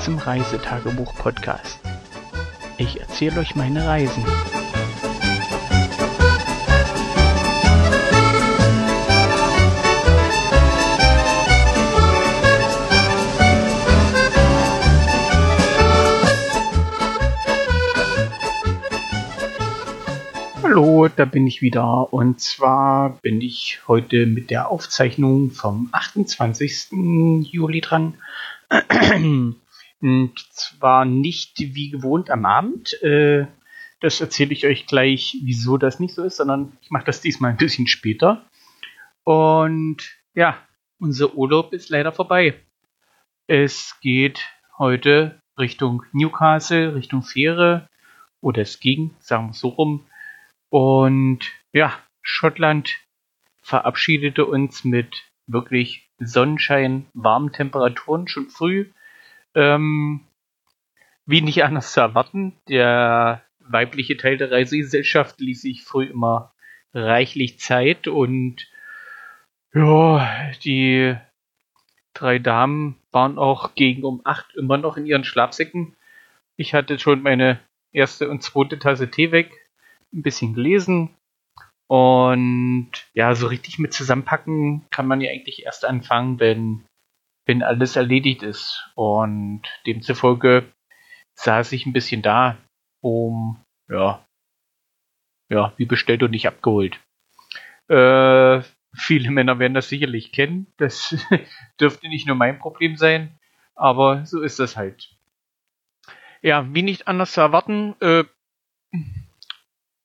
Zum Reisetagebuch-Podcast. Ich erzähle euch meine Reisen. Hallo, da bin ich wieder. Und zwar bin ich heute mit der Aufzeichnung vom 28. Juli dran. Und zwar nicht wie gewohnt am Abend. Äh, das erzähle ich euch gleich, wieso das nicht so ist, sondern ich mache das diesmal ein bisschen später. Und ja, unser Urlaub ist leider vorbei. Es geht heute Richtung Newcastle, Richtung Fähre. Oder es ging, sagen wir so rum. Und ja, Schottland verabschiedete uns mit wirklich Sonnenschein, warmen Temperaturen schon früh. Ähm, wie nicht anders zu erwarten, der weibliche Teil der Reisegesellschaft ließ sich früh immer reichlich Zeit und ja, die drei Damen waren auch gegen um acht immer noch in ihren Schlafsäcken. Ich hatte schon meine erste und zweite Tasse Tee weg, ein bisschen gelesen, und ja, so richtig mit zusammenpacken kann man ja eigentlich erst anfangen, wenn, wenn alles erledigt ist. Und demzufolge saß ich ein bisschen da, um, ja, ja, wie bestellt und nicht abgeholt. Äh, viele Männer werden das sicherlich kennen. Das dürfte nicht nur mein Problem sein, aber so ist das halt. Ja, wie nicht anders zu erwarten, äh,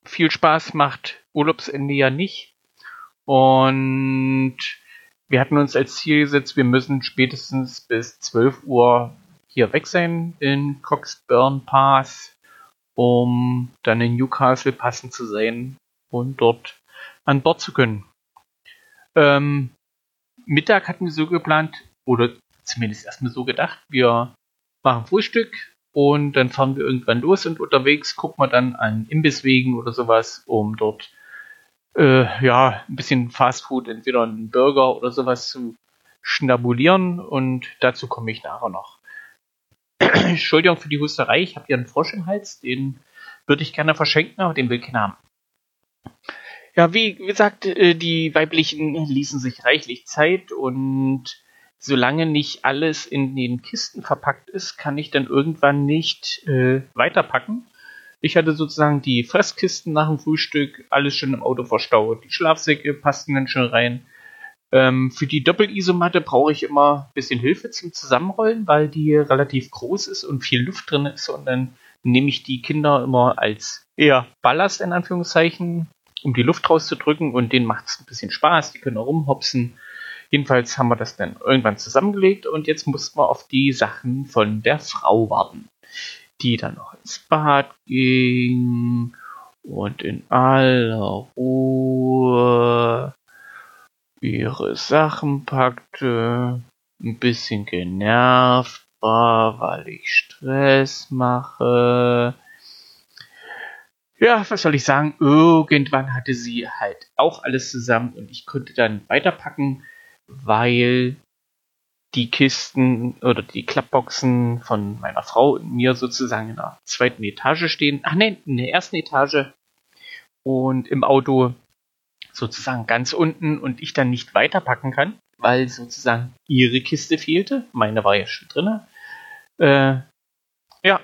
viel Spaß macht Urlaubsende ja nicht. Und wir hatten uns als Ziel gesetzt, wir müssen spätestens bis 12 Uhr hier weg sein in Coxburn Pass, um dann in Newcastle passend zu sein und dort an Bord zu können. Ähm, Mittag hatten wir so geplant, oder zumindest erstmal so gedacht, wir machen Frühstück, und dann fahren wir irgendwann los und unterwegs gucken wir dann an Imbisswegen oder sowas, um dort äh, ja ein bisschen Fastfood, entweder einen Burger oder sowas zu schnabulieren. Und dazu komme ich nachher noch. Entschuldigung für die Husterei, ich habe hier einen Frosch im Hals, den würde ich gerne verschenken, aber den will keiner haben. Ja, wie gesagt, äh, die weiblichen ließen sich reichlich Zeit und solange nicht alles in den Kisten verpackt ist, kann ich dann irgendwann nicht äh, weiterpacken. Ich hatte sozusagen die Fresskisten nach dem Frühstück, alles schon im Auto verstaut. Die Schlafsäcke passten dann schon rein. Ähm, für die Doppelisomatte brauche ich immer ein bisschen Hilfe zum Zusammenrollen, weil die relativ groß ist und viel Luft drin ist. Und dann nehme ich die Kinder immer als eher Ballast in Anführungszeichen, um die Luft rauszudrücken. Und denen macht es ein bisschen Spaß. Die können auch rumhopsen. Jedenfalls haben wir das dann irgendwann zusammengelegt und jetzt mussten wir auf die Sachen von der Frau warten, die dann noch ins Bad ging und in aller Ruhe ihre Sachen packte, ein bisschen genervt war, weil ich Stress mache. Ja, was soll ich sagen? Irgendwann hatte sie halt auch alles zusammen und ich konnte dann weiterpacken weil die Kisten oder die Klappboxen von meiner Frau und mir sozusagen in der zweiten Etage stehen. Ach nein, in der ersten Etage und im Auto sozusagen ganz unten und ich dann nicht weiterpacken kann, weil sozusagen ihre Kiste fehlte. Meine war ja schon drin. Äh, ja,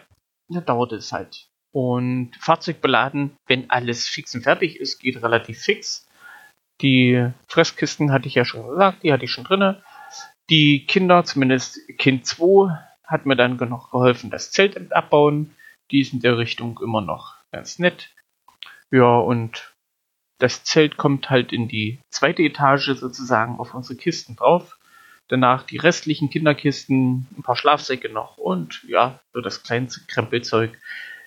dann dauert es halt. Und Fahrzeug beladen, wenn alles fix und fertig ist, geht relativ fix. Die Fresskisten hatte ich ja schon gesagt, die hatte ich schon drinne. Die Kinder, zumindest Kind 2, hat mir dann noch geholfen, das Zelt abbauen. Die ist in der Richtung immer noch ganz nett. Ja, und das Zelt kommt halt in die zweite Etage sozusagen auf unsere Kisten drauf. Danach die restlichen Kinderkisten, ein paar Schlafsäcke noch und ja, so das kleinste Krempelzeug.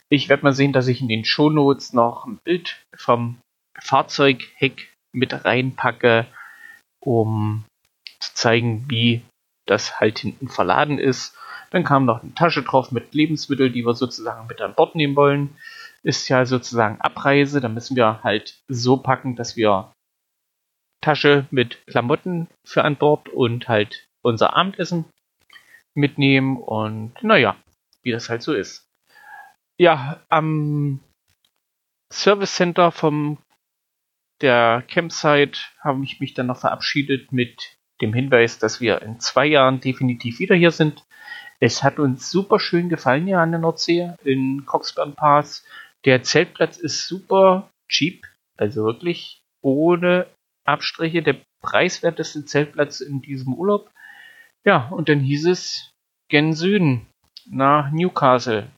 Ich werde mal sehen, dass ich in den Shownotes noch ein Bild vom Fahrzeugheck mit reinpacke, um zu zeigen, wie das halt hinten verladen ist. Dann kam noch eine Tasche drauf mit Lebensmitteln, die wir sozusagen mit an Bord nehmen wollen. Ist ja sozusagen Abreise. Da müssen wir halt so packen, dass wir Tasche mit Klamotten für an Bord und halt unser Abendessen. mitnehmen und naja, wie das halt so ist. Ja, am Service Center vom der Campsite habe ich mich dann noch verabschiedet mit dem Hinweis, dass wir in zwei Jahren definitiv wieder hier sind. Es hat uns super schön gefallen hier an der Nordsee in Coxburn Pass. Der Zeltplatz ist super cheap, also wirklich ohne Abstriche der preiswerteste Zeltplatz in diesem Urlaub. Ja, und dann hieß es gen Süden nach Newcastle.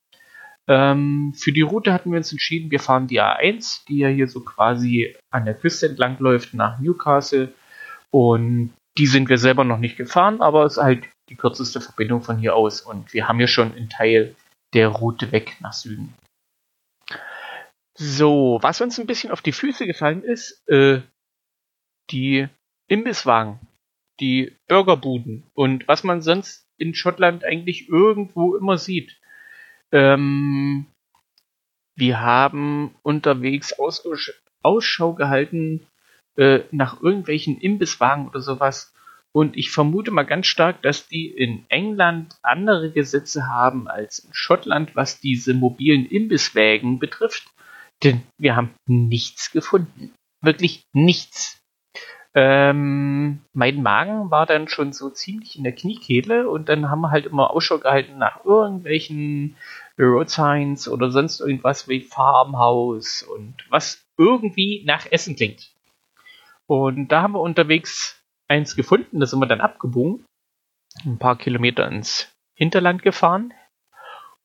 Ähm, für die Route hatten wir uns entschieden, wir fahren die A1, die ja hier so quasi an der Küste entlang läuft nach Newcastle. Und die sind wir selber noch nicht gefahren, aber es ist halt die kürzeste Verbindung von hier aus. Und wir haben ja schon einen Teil der Route weg nach Süden. So, was uns ein bisschen auf die Füße gefallen ist, äh, die Imbisswagen, die Burgerbuden und was man sonst in Schottland eigentlich irgendwo immer sieht. Ähm, wir haben unterwegs Aus Ausschau gehalten äh, nach irgendwelchen Imbisswagen oder sowas. Und ich vermute mal ganz stark, dass die in England andere Gesetze haben als in Schottland, was diese mobilen Imbisswägen betrifft. Denn wir haben nichts gefunden. Wirklich nichts. Ähm, mein Magen war dann schon so ziemlich in der Kniekehle und dann haben wir halt immer Ausschau gehalten nach irgendwelchen Road Signs oder sonst irgendwas wie Farmhaus und was irgendwie nach Essen klingt. Und da haben wir unterwegs eins gefunden, da sind wir dann abgebogen, ein paar Kilometer ins Hinterland gefahren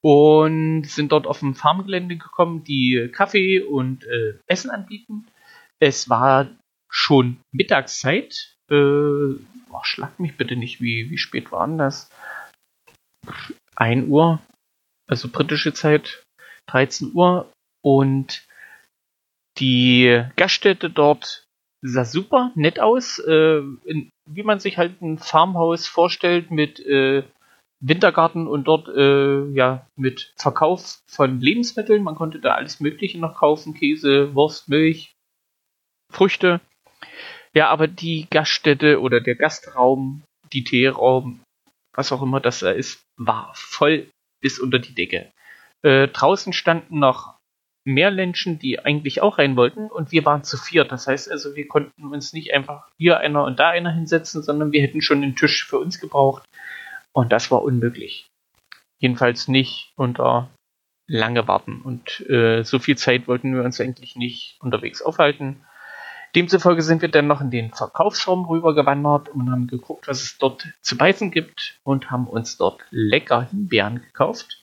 und sind dort auf dem Farmgelände gekommen, die Kaffee und äh, Essen anbieten. Es war schon Mittagszeit. Äh, oh, schlag mich bitte nicht, wie, wie spät waren das? 1 Uhr, also britische Zeit, 13 Uhr. Und die Gaststätte dort sah super nett aus, äh, in, wie man sich halt ein Farmhaus vorstellt mit äh, Wintergarten und dort äh, ja mit Verkauf von Lebensmitteln. Man konnte da alles Mögliche noch kaufen: Käse, Wurst, Milch, Früchte. Ja, aber die Gaststätte oder der Gastraum, die Teeraum, was auch immer das da ist, war voll bis unter die Decke. Äh, draußen standen noch mehr Menschen, die eigentlich auch rein wollten und wir waren zu viert. Das heißt also, wir konnten uns nicht einfach hier einer und da einer hinsetzen, sondern wir hätten schon den Tisch für uns gebraucht und das war unmöglich. Jedenfalls nicht unter lange warten und äh, so viel Zeit wollten wir uns eigentlich nicht unterwegs aufhalten. Demzufolge sind wir dann noch in den Verkaufsraum rübergewandert und haben geguckt, was es dort zu beißen gibt und haben uns dort lecker Himbeeren gekauft.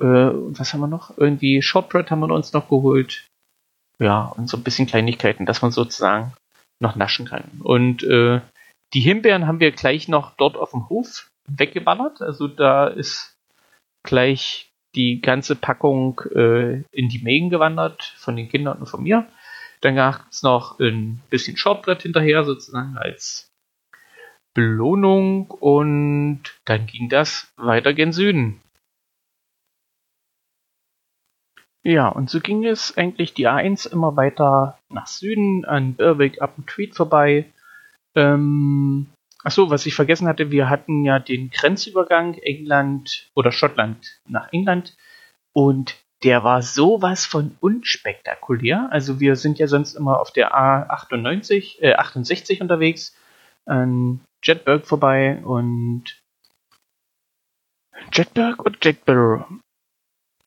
Äh, und was haben wir noch? Irgendwie Shortbread haben wir uns noch geholt. Ja, und so ein bisschen Kleinigkeiten, dass man sozusagen noch naschen kann. Und äh, die Himbeeren haben wir gleich noch dort auf dem Hof weggeballert. Also da ist gleich die ganze Packung äh, in die Mägen gewandert von den Kindern und von mir. Dann gab es noch ein bisschen Shortbread hinterher, sozusagen als Belohnung. Und dann ging das weiter gen Süden. Ja, und so ging es eigentlich die A1 immer weiter nach Süden, an Berwick up Tweed vorbei. Ähm, achso, was ich vergessen hatte, wir hatten ja den Grenzübergang England oder Schottland nach England. Und der war sowas von unspektakulär. Also wir sind ja sonst immer auf der A98, äh, 68 unterwegs, an Jetberg vorbei und Jetberg oder Jetbarrow?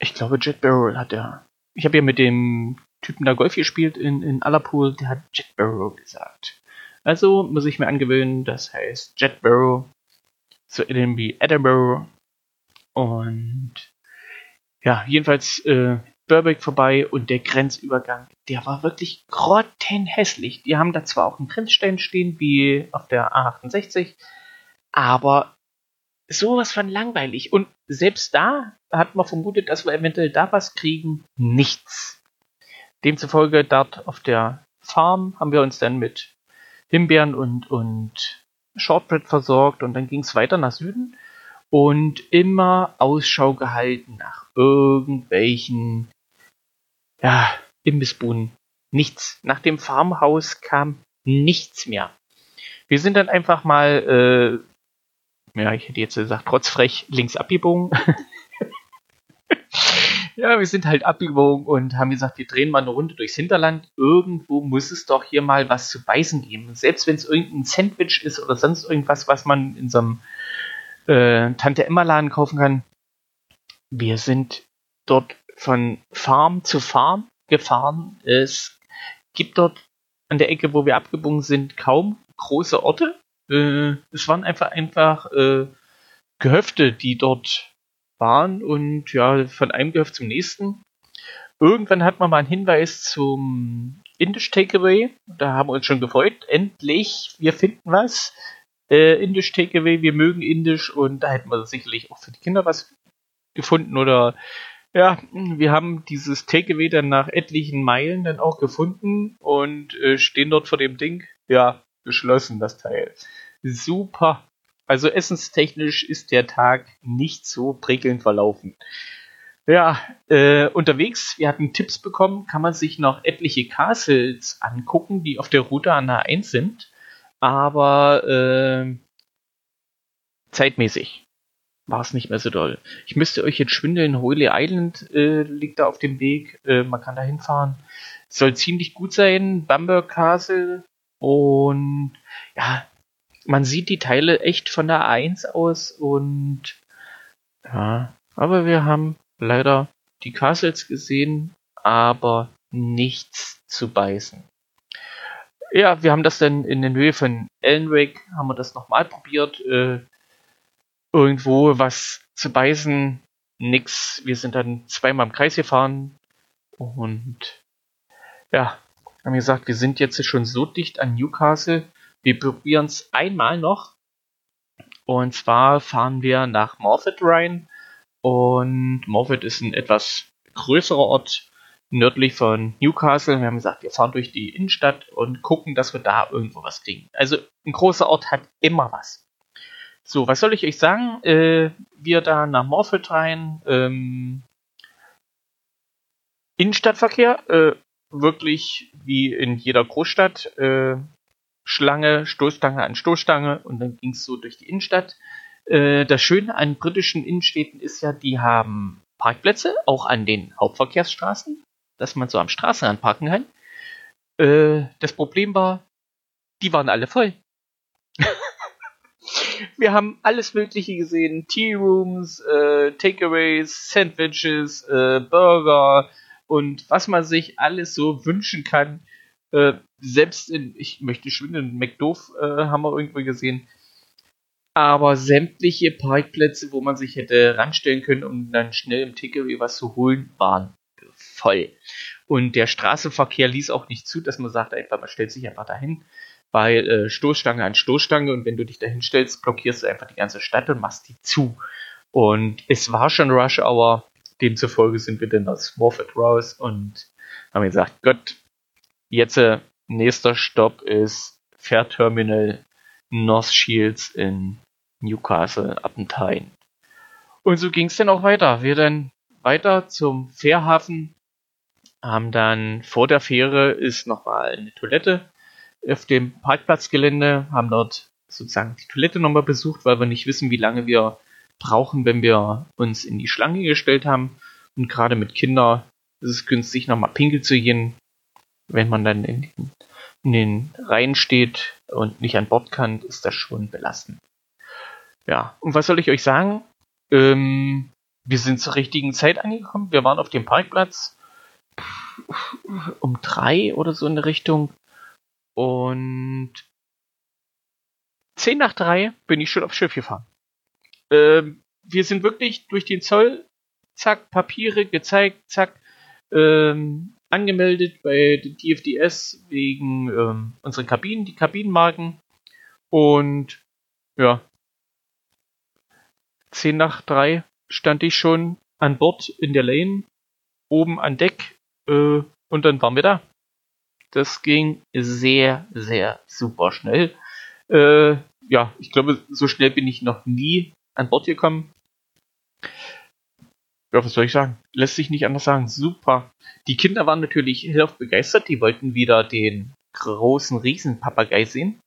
Ich glaube Jetbarrow hat er. Ich habe ja mit dem Typen da Golf gespielt in, in Allerpool, der hat Jetbarrow gesagt. Also muss ich mir angewöhnen, das heißt Jetbarrow, so ähnlich wie Edinburgh. Und ja, jedenfalls äh, Burbeck vorbei und der Grenzübergang, der war wirklich grottenhässlich. Die haben da zwar auch einen Grenzstein stehen, wie auf der A68, aber sowas von langweilig. Und selbst da hat man vermutet, dass wir eventuell da was kriegen. Nichts. Demzufolge dort auf der Farm haben wir uns dann mit Himbeeren und, und Shortbread versorgt und dann ging es weiter nach Süden und immer Ausschau gehalten nach irgendwelchen ja, Imbissbuden. Nichts. Nach dem Farmhaus kam nichts mehr. Wir sind dann einfach mal ja, ich hätte jetzt gesagt, trotz frech links abgebogen. ja, wir sind halt abgebogen und haben gesagt, wir drehen mal eine Runde durchs Hinterland. Irgendwo muss es doch hier mal was zu beißen geben. Selbst wenn es irgendein Sandwich ist oder sonst irgendwas, was man in so einem äh, Tante Emma Laden kaufen kann. Wir sind dort von Farm zu Farm gefahren. Es gibt dort an der Ecke, wo wir abgebogen sind, kaum große Orte. Äh, es waren einfach einfach äh, Gehöfte, die dort waren und ja, von einem Gehöft zum nächsten. Irgendwann hat man mal einen Hinweis zum Indisch Takeaway. Da haben wir uns schon gefreut. Endlich, wir finden was. Äh, Indisch Takeaway, wir mögen Indisch und da hätten wir sicherlich auch für die Kinder was gefunden oder ja, wir haben dieses Takeaway dann nach etlichen Meilen dann auch gefunden und äh, stehen dort vor dem Ding. Ja, geschlossen das Teil. Super. Also essenstechnisch ist der Tag nicht so prickelnd verlaufen. Ja, äh, unterwegs, wir hatten Tipps bekommen, kann man sich noch etliche Castles angucken, die auf der Route an der 1 sind. Aber äh, zeitmäßig war es nicht mehr so doll. Ich müsste euch jetzt schwindeln. Holy Island äh, liegt da auf dem Weg. Äh, man kann da hinfahren. Soll ziemlich gut sein. Bamberg Castle. Und ja, man sieht die Teile echt von der 1 aus. Und ja, aber wir haben leider die Castles gesehen, aber nichts zu beißen. Ja, wir haben das dann in der Höhe von Ellenwick, haben wir das nochmal probiert. Äh, irgendwo was zu beißen, nix. Wir sind dann zweimal im Kreis gefahren und ja, haben gesagt, wir sind jetzt schon so dicht an Newcastle. Wir probieren es einmal noch. Und zwar fahren wir nach Morfett rein. Und Morfett ist ein etwas größerer Ort nördlich von Newcastle. Wir haben gesagt, wir fahren durch die Innenstadt und gucken, dass wir da irgendwo was kriegen. Also ein großer Ort hat immer was. So, was soll ich euch sagen? Äh, wir da nach Morfield rein. Ähm, Innenstadtverkehr, äh, wirklich wie in jeder Großstadt. Äh, Schlange, Stoßstange an Stoßstange und dann ging es so durch die Innenstadt. Äh, das Schöne an britischen Innenstädten ist ja, die haben Parkplätze, auch an den Hauptverkehrsstraßen, dass man so am Straßenrand parken kann. Äh, das Problem war, die waren alle voll. Wir haben alles Mögliche gesehen: Tea Rooms, äh, Takeaways, Sandwiches, äh, Burger und was man sich alles so wünschen kann. Äh, selbst in, ich möchte schwindeln, McDoof äh, haben wir irgendwo gesehen. Aber sämtliche Parkplätze, wo man sich hätte ranstellen können, um dann schnell im Takeaway was zu holen, waren voll. Und der Straßenverkehr ließ auch nicht zu, dass man sagt, einfach, man stellt sich einfach dahin weil äh, Stoßstange an Stoßstange und wenn du dich da hinstellst, blockierst du einfach die ganze Stadt und machst die zu. Und es war schon Rush Hour, demzufolge sind wir dann aus Morford raus und haben gesagt, Gott, jetzt äh, nächster Stopp ist Fährterminal North Shields in Newcastle upon Tyne. Und so ging es dann auch weiter. Wir dann weiter zum Fährhafen, haben dann vor der Fähre ist nochmal eine Toilette auf dem Parkplatzgelände, haben dort sozusagen die Toilette nochmal besucht, weil wir nicht wissen, wie lange wir brauchen, wenn wir uns in die Schlange gestellt haben. Und gerade mit Kindern ist es günstig, nochmal pinkel zu gehen, wenn man dann in den, in den Reihen steht und nicht an Bord kann, ist das schon belastend. Ja, und was soll ich euch sagen? Ähm, wir sind zur richtigen Zeit angekommen. Wir waren auf dem Parkplatz um drei oder so in der Richtung. Und 10 nach 3 bin ich schon aufs Schiff gefahren. Ähm, wir sind wirklich durch den Zoll, zack, Papiere gezeigt, zack, ähm, angemeldet bei DFDS wegen ähm, unseren Kabinen, die Kabinenmarken. Und ja, 10 nach 3 stand ich schon an Bord in der Lane, oben an Deck, äh, und dann waren wir da. Das ging sehr, sehr super schnell. Äh, ja, ich glaube, so schnell bin ich noch nie an Bord gekommen. Ja, was soll ich sagen? Lässt sich nicht anders sagen. Super. Die Kinder waren natürlich hellauf begeistert. Die wollten wieder den großen Riesenpapagei sehen.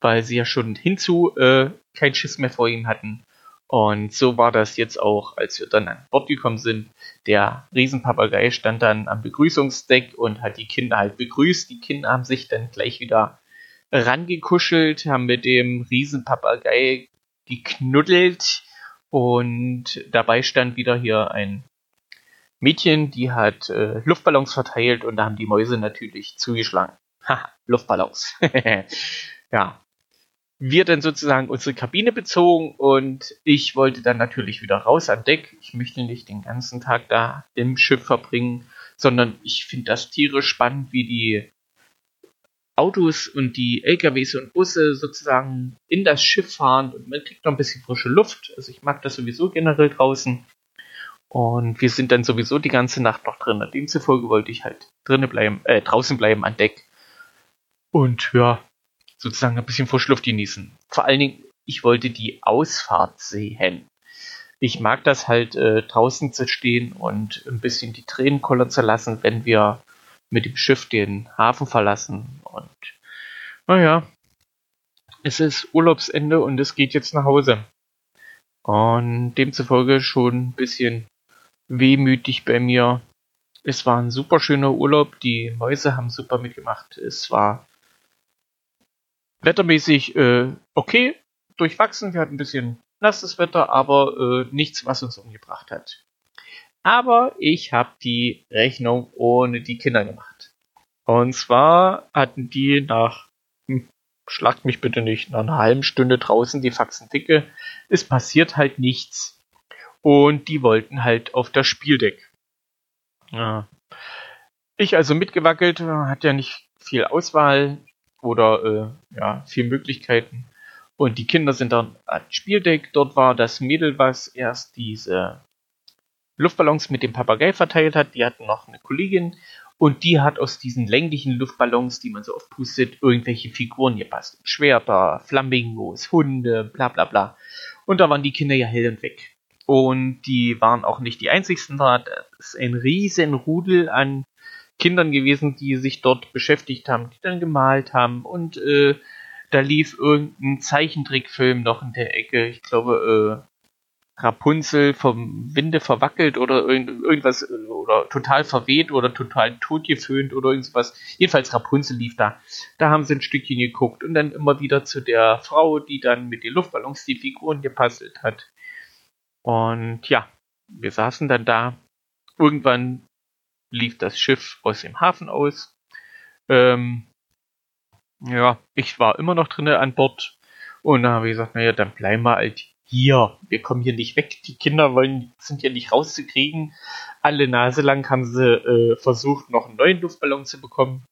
Weil sie ja schon hinzu äh, kein Schiss mehr vor ihm hatten. Und so war das jetzt auch, als wir dann an Bord gekommen sind. Der Riesenpapagei stand dann am Begrüßungsdeck und hat die Kinder halt begrüßt. Die Kinder haben sich dann gleich wieder rangekuschelt, haben mit dem Riesenpapagei geknuddelt und dabei stand wieder hier ein Mädchen, die hat äh, Luftballons verteilt und da haben die Mäuse natürlich zugeschlagen. Haha, Luftballons. ja. Wir dann sozusagen unsere Kabine bezogen und ich wollte dann natürlich wieder raus an Deck. Ich möchte nicht den ganzen Tag da im Schiff verbringen, sondern ich finde das tierisch spannend, wie die Autos und die LKWs und Busse sozusagen in das Schiff fahren und man kriegt noch ein bisschen frische Luft. Also ich mag das sowieso generell draußen. Und wir sind dann sowieso die ganze Nacht noch drin. Demzufolge wollte ich halt drinnen bleiben, äh, draußen bleiben an Deck. Und ja, sozusagen ein bisschen frische Luft genießen. Vor allen Dingen, ich wollte die Ausfahrt sehen. Ich mag das halt äh, draußen zu stehen und ein bisschen die Tränen kollern zu lassen, wenn wir mit dem Schiff den Hafen verlassen. Und naja, es ist Urlaubsende und es geht jetzt nach Hause. Und demzufolge schon ein bisschen wehmütig bei mir. Es war ein super schöner Urlaub. Die Mäuse haben super mitgemacht. Es war wettermäßig äh, okay, durchwachsen. Wir hatten ein bisschen nasses Wetter, aber äh, nichts, was uns umgebracht hat. Aber ich habe die Rechnung ohne die Kinder gemacht. Und zwar hatten die nach, hm, schlagt mich bitte nicht, nach einer halben Stunde draußen die Faxen dicke. Es passiert halt nichts. Und die wollten halt auf das Spieldeck. Ja. Ich also mitgewackelt, hat ja nicht viel Auswahl oder äh, ja, viel Möglichkeiten. Und die Kinder sind dann ans Spieldeck. Dort war das Mädel, was erst diese Luftballons mit dem Papagei verteilt hat. Die hatten noch eine Kollegin und die hat aus diesen länglichen Luftballons, die man so oft pustet, irgendwelche Figuren gepasst. Schwerter, Flamingos, Hunde, bla bla bla. Und da waren die Kinder ja hell und weg. Und die waren auch nicht die einzigsten da. Das ist ein riesen Rudel an Kindern gewesen, die sich dort beschäftigt haben, die dann gemalt haben. Und äh, da lief irgendein Zeichentrickfilm noch in der Ecke. Ich glaube, äh, Rapunzel vom Winde verwackelt oder irgend, irgendwas oder total verweht oder total totgeföhnt oder irgendwas. Jedenfalls Rapunzel lief da. Da haben sie ein Stückchen geguckt und dann immer wieder zu der Frau, die dann mit den Luftballons die Figuren gepasselt hat. Und ja, wir saßen dann da. Irgendwann lief das Schiff aus dem Hafen aus. Ähm, ja, ich war immer noch drinnen an Bord. Und dann habe ich gesagt, naja, dann bleiben wir halt hier, wir kommen hier nicht weg, die Kinder wollen, sind ja nicht rauszukriegen. Alle Nase lang haben sie äh, versucht, noch einen neuen Luftballon zu bekommen.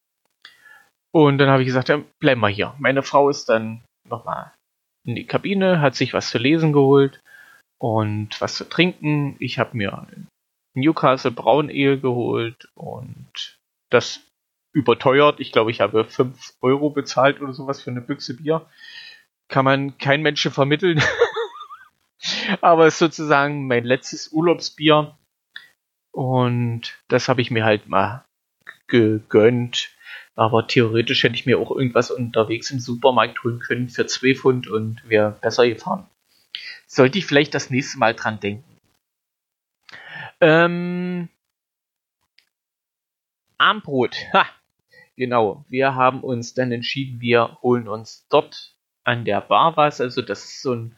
Und dann habe ich gesagt, ja, bleiben wir hier. Meine Frau ist dann nochmal in die Kabine, hat sich was zu lesen geholt und was zu trinken. Ich habe mir Newcastle Braun Ehe geholt und das überteuert. Ich glaube, ich habe 5 Euro bezahlt oder sowas für eine Büchse Bier. Kann man kein Menschen vermitteln. Aber ist sozusagen mein letztes Urlaubsbier. Und das habe ich mir halt mal gegönnt. Aber theoretisch hätte ich mir auch irgendwas unterwegs im Supermarkt holen können für 2 Pfund und wäre besser gefahren. Sollte ich vielleicht das nächste Mal dran denken. Ähm, Armbrot. Ha, genau. Wir haben uns dann entschieden, wir holen uns dort an der Bar was. Also das ist so ein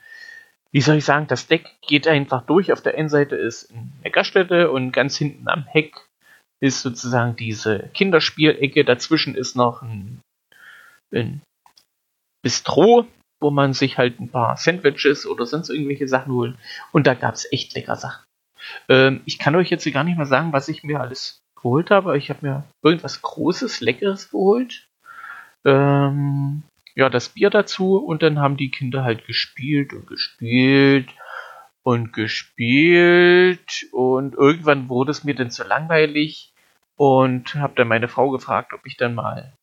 wie soll ich sagen, das Deck geht einfach durch. Auf der einen Seite ist eine Gaststätte und ganz hinten am Heck ist sozusagen diese Kinderspielecke. Dazwischen ist noch ein, ein Bistro, wo man sich halt ein paar Sandwiches oder sonst irgendwelche Sachen holen. Und da gab es echt lecker Sachen. Ähm, ich kann euch jetzt gar nicht mehr sagen, was ich mir alles geholt habe. Ich habe mir irgendwas Großes, Leckeres geholt. Ähm, ja, das Bier dazu und dann haben die Kinder halt gespielt und gespielt und gespielt und irgendwann wurde es mir dann zu langweilig und habe dann meine Frau gefragt, ob ich dann mal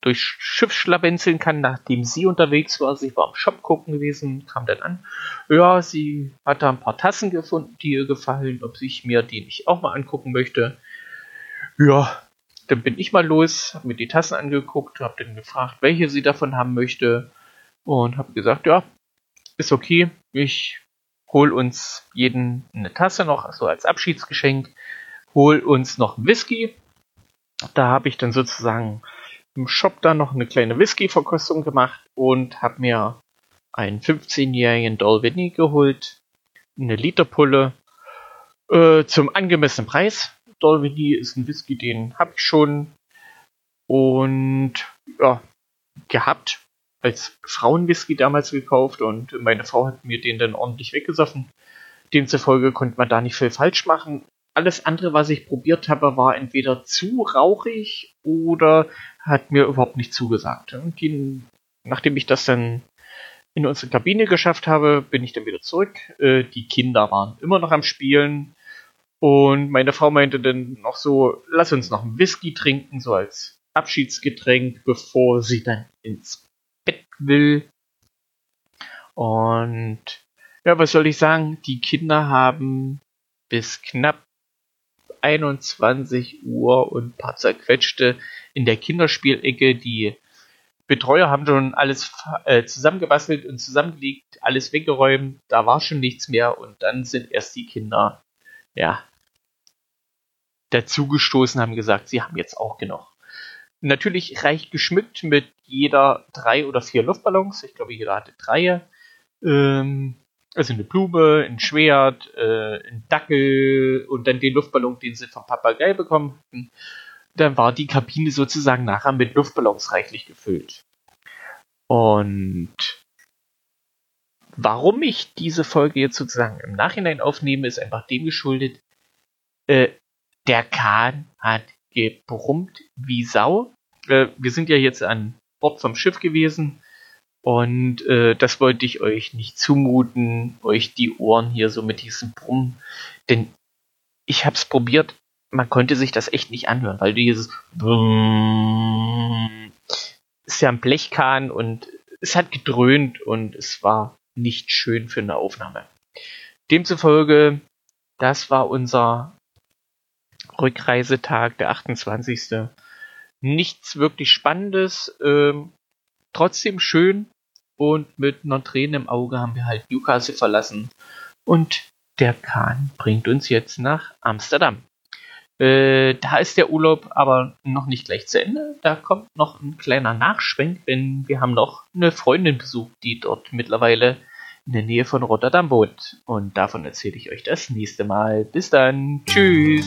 durch Schiff schlawenzeln kann, nachdem sie unterwegs war. Sie war am Shop gucken gewesen, kam dann an. Ja, sie hat da ein paar Tassen gefunden, die ihr gefallen, ob ich mir die nicht auch mal angucken möchte. Ja, dann bin ich mal los, habe mir die Tassen angeguckt, habe dann gefragt, welche sie davon haben möchte. und habe gesagt, ja, ist okay, ich hol uns jeden eine Tasse noch, also als Abschiedsgeschenk, hol uns noch Whisky. Da habe ich dann sozusagen im Shop dann noch eine kleine Whisky-Verkostung gemacht und habe mir einen 15-jährigen Dolvini geholt, eine Literpulle äh, zum angemessenen Preis. Dolvini ist ein Whisky, den habe ich schon und ja, gehabt als Frauenwhisky damals gekauft und meine Frau hat mir den dann ordentlich weggesoffen. Demzufolge konnte man da nicht viel falsch machen. Alles andere, was ich probiert habe, war entweder zu rauchig oder hat mir überhaupt nicht zugesagt. Und die, nachdem ich das dann in unsere Kabine geschafft habe, bin ich dann wieder zurück. Äh, die Kinder waren immer noch am Spielen. Und meine Frau meinte dann noch so, lass uns noch einen Whisky trinken, so als Abschiedsgetränk, bevor sie dann ins Bett will. Und ja, was soll ich sagen? Die Kinder haben bis knapp 21 Uhr und ein paar zerquetschte in der Kinderspielecke. Die Betreuer haben schon alles äh, zusammengebastelt und zusammengelegt, alles weggeräumt. Da war schon nichts mehr und dann sind erst die Kinder, ja, dazugestoßen, haben gesagt, sie haben jetzt auch genug. Natürlich reich geschmückt mit jeder drei oder vier Luftballons. Ich glaube, jeder hatte drei. Ähm, also eine Blume, ein Schwert, äh, ein Dackel und dann den Luftballon, den sie vom Papagei bekommen hatten. Dann war die Kabine sozusagen nachher mit Luftballons reichlich gefüllt. Und warum ich diese Folge jetzt sozusagen im Nachhinein aufnehme, ist einfach dem geschuldet, äh, der Kahn hat gebrummt wie Sau. Äh, wir sind ja jetzt an Bord vom Schiff gewesen und äh, das wollte ich euch nicht zumuten, euch die Ohren hier so mit diesem Brummen, denn ich habe es probiert, man konnte sich das echt nicht anhören, weil dieses Brumm ist ja ein Blechkahn und es hat gedröhnt und es war nicht schön für eine Aufnahme. Demzufolge, das war unser Rückreisetag, der 28. Nichts wirklich Spannendes, ähm, trotzdem schön und mit einer Träne im Auge haben wir halt Newcastle verlassen und der Kahn bringt uns jetzt nach Amsterdam. Äh, da ist der Urlaub aber noch nicht gleich zu Ende. Da kommt noch ein kleiner Nachschwenk, denn wir haben noch eine Freundin besucht, die dort mittlerweile in der Nähe von Rotterdam wohnt. Und davon erzähle ich euch das nächste Mal. Bis dann. Tschüss,